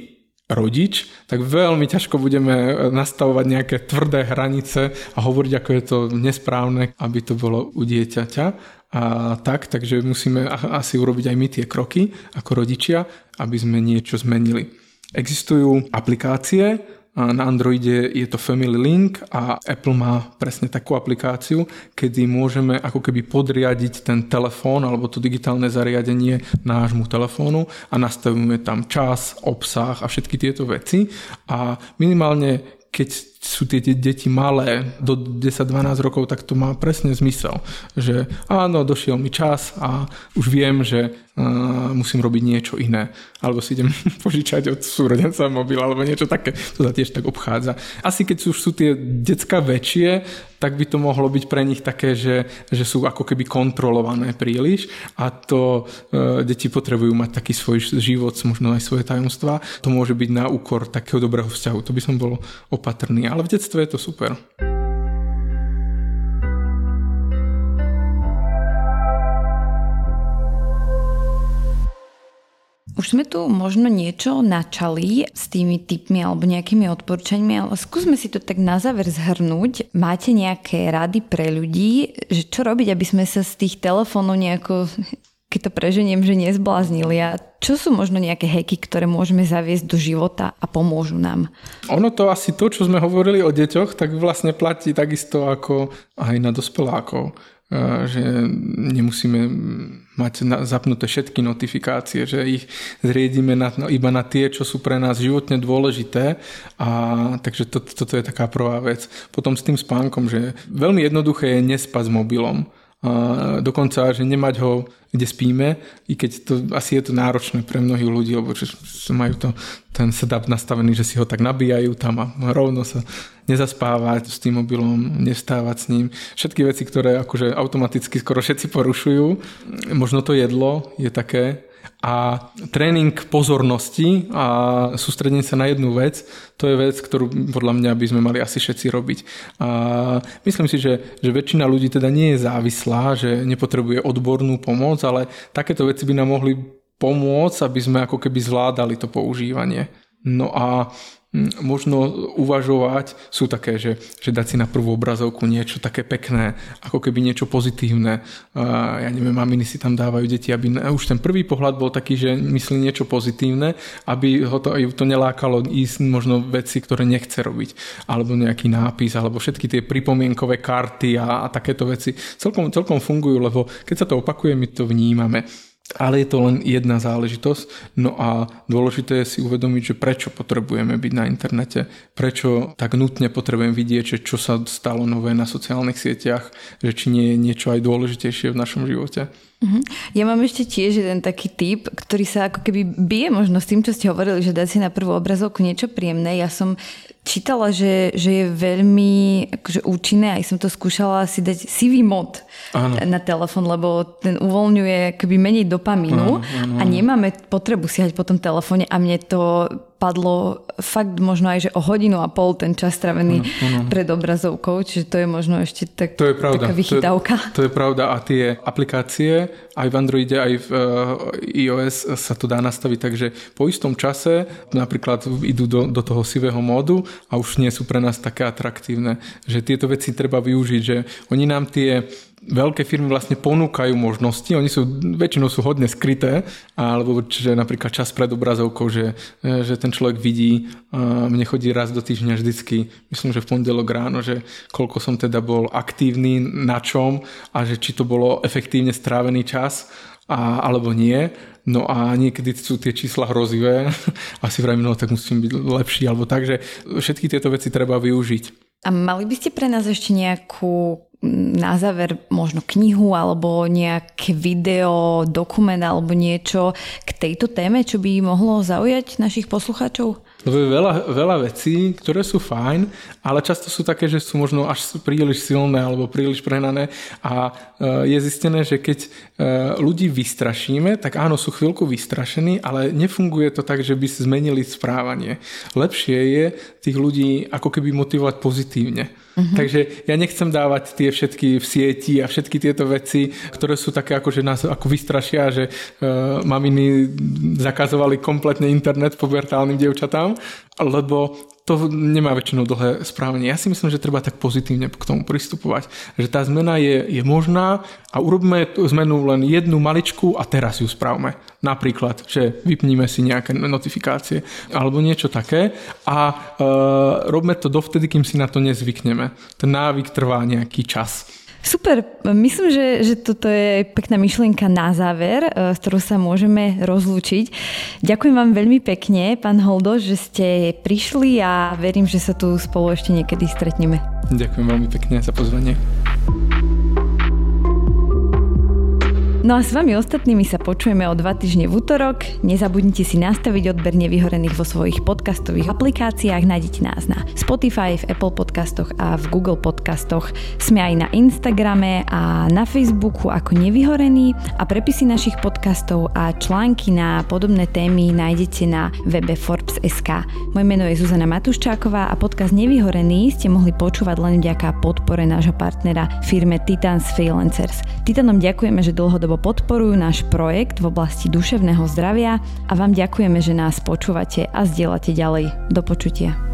rodič, tak veľmi ťažko budeme eh, nastavovať nejaké tvrdé hranice a hovoriť, ako je to nesprávne, aby to bolo u dieťaťa. A tak, takže musíme asi urobiť aj my tie kroky ako rodičia, aby sme niečo zmenili. Existujú aplikácie, na Androide je to Family Link a Apple má presne takú aplikáciu, kedy môžeme ako keby podriadiť ten telefón alebo to digitálne zariadenie nášmu telefónu a nastavíme tam čas, obsah a všetky tieto veci. A minimálne keď sú tie deti malé do 10-12 rokov, tak to má presne zmysel, že áno, došiel mi čas a už viem, že uh, musím robiť niečo iné. Alebo si idem požičať od súrodenca mobil alebo niečo také. To sa tiež tak obchádza. Asi keď už sú tie decka väčšie, tak by to mohlo byť pre nich také, že, že sú ako keby kontrolované príliš a to e, deti potrebujú mať taký svoj život, možno aj svoje tajomstvá. To môže byť na úkor takého dobrého vzťahu. To by som bol opatrný, ale v detstve je to super. Už sme tu možno niečo načali s tými typmi alebo nejakými odporúčaniami, ale skúsme si to tak na záver zhrnúť. Máte nejaké rady pre ľudí, že čo robiť, aby sme sa z tých telefónov nejako keď to preženiem, že nezbláznili. A čo sú možno nejaké heky, ktoré môžeme zaviesť do života a pomôžu nám? Ono to asi to, čo sme hovorili o deťoch, tak vlastne platí takisto ako aj na dospelákov že nemusíme mať zapnuté všetky notifikácie, že ich zriedíme na, no, iba na tie, čo sú pre nás životne dôležité. A, takže to, toto je taká prvá vec. Potom s tým spánkom, že veľmi jednoduché je nespať s mobilom. Dokonca, že nemať ho kde spíme, i keď to asi je to náročné pre mnohých ľudí, lebo že majú to, ten setup nastavený, že si ho tak nabíjajú tam a rovno sa nezaspávať s tým mobilom, nestávať s ním. Všetky veci, ktoré akože automaticky skoro všetci porušujú. Možno to jedlo je také, A tréning pozornosti a sústredenie sa na jednu vec, to je vec, ktorú podľa mňa by sme mali asi všetci robiť. A myslím si, že, že väčšina ľudí teda nie je závislá, že nepotrebuje odbornú pomoc, ale takéto veci by nám mohli pomôcť, aby sme ako keby zvládali to používanie. No a možno uvažovať sú také, že, že dať si na prvú obrazovku niečo také pekné, ako keby niečo pozitívne. Ja neviem, maminy si tam dávajú deti, aby už ten prvý pohľad bol taký, že myslí niečo pozitívne, aby ho to, to nelákalo ísť možno veci, ktoré nechce robiť. Alebo nejaký nápis, alebo všetky tie pripomienkové karty a, a takéto veci celkom, celkom fungujú, lebo keď sa to opakuje, my to vnímame ale je to len jedna záležitosť. No a dôležité je si uvedomiť, že prečo potrebujeme byť na internete, prečo tak nutne potrebujem vidieť, že čo sa stalo nové na sociálnych sieťach, že či nie je niečo aj dôležitejšie v našom živote. Uh-huh. Ja mám ešte tiež jeden taký typ, ktorý sa ako keby bije možno s tým, čo ste hovorili, že dať si na prvú obrazovku niečo príjemné. Ja som čítala, že, že je veľmi akože účinné, aj som to skúšala si dať sivý mod áno. na telefon, lebo ten uvoľňuje keby menej dopamínu áno, áno, áno. a nemáme potrebu siahať po tom telefóne a mne to padlo fakt možno aj, že o hodinu a pol ten čas stravený ano, ano. pred obrazovkou, čiže to je možno ešte tak, to je pravda. taká vychytávka. To je, to je pravda a tie aplikácie aj v Androide, aj v uh, iOS sa to dá nastaviť, takže po istom čase napríklad idú do, do toho sivého módu a už nie sú pre nás také atraktívne, že tieto veci treba využiť, že oni nám tie veľké firmy vlastne ponúkajú možnosti, oni sú, väčšinou sú hodne skryté, alebo čiže napríklad čas pred obrazovkou, že, že ten človek vidí, mne chodí raz do týždňa vždycky, myslím, že v pondelok ráno, že koľko som teda bol aktívny, na čom a že či to bolo efektívne strávený čas a, alebo nie. No a niekedy sú tie čísla hrozivé a si vravím, no tak musím byť lepší alebo tak, že všetky tieto veci treba využiť. A mali by ste pre nás ešte nejakú na záver možno knihu alebo nejaké video, dokument alebo niečo k tejto téme, čo by mohlo zaujať našich poslucháčov? Lebo je veľa, veľa vecí, ktoré sú fajn, ale často sú také, že sú možno až príliš silné alebo príliš prehnané a e, je zistené, že keď e, ľudí vystrašíme, tak áno, sú chvíľku vystrašení, ale nefunguje to tak, že by zmenili správanie. Lepšie je tých ľudí ako keby motivovať pozitívne. Uh-huh. Takže ja nechcem dávať tie všetky v sieti a všetky tieto veci, ktoré sú také ako, že nás ako vystrašia, že uh, maminy zakazovali kompletne internet pubertálnym dievčatám, lebo to nemá väčšinou dlhé správanie. Ja si myslím, že treba tak pozitívne k tomu pristupovať. Že tá zmena je, je možná a urobíme tú zmenu len jednu maličku a teraz ju spravme. Napríklad, že vypníme si nejaké notifikácie alebo niečo také a e, robme to dovtedy, kým si na to nezvykneme. Ten návyk trvá nejaký čas. Super, myslím, že, že toto je pekná myšlienka na záver, e, s ktorou sa môžeme rozlúčiť. Ďakujem vám veľmi pekne, pán Holdo, že ste prišli a verím, že sa tu spolu ešte niekedy stretneme. Ďakujem veľmi pekne za pozvanie. No a s vami ostatnými sa počujeme o dva týždne v útorok. Nezabudnite si nastaviť odber nevyhorených vo svojich podcastových aplikáciách. Nájdete nás na Spotify, v Apple podcastoch a v Google podcastoch. Sme aj na Instagrame a na Facebooku ako nevyhorený a prepisy našich podcastov a články na podobné témy nájdete na webe Forbes.sk. Moje meno je Zuzana Matuščáková a podcast Nevyhorený ste mohli počúvať len vďaka podpore nášho partnera firme Titans Freelancers. Titanom ďakujeme, že dlhodobo dlhodobo podporujú náš projekt v oblasti duševného zdravia a vám ďakujeme, že nás počúvate a zdieľate ďalej. Do počutia.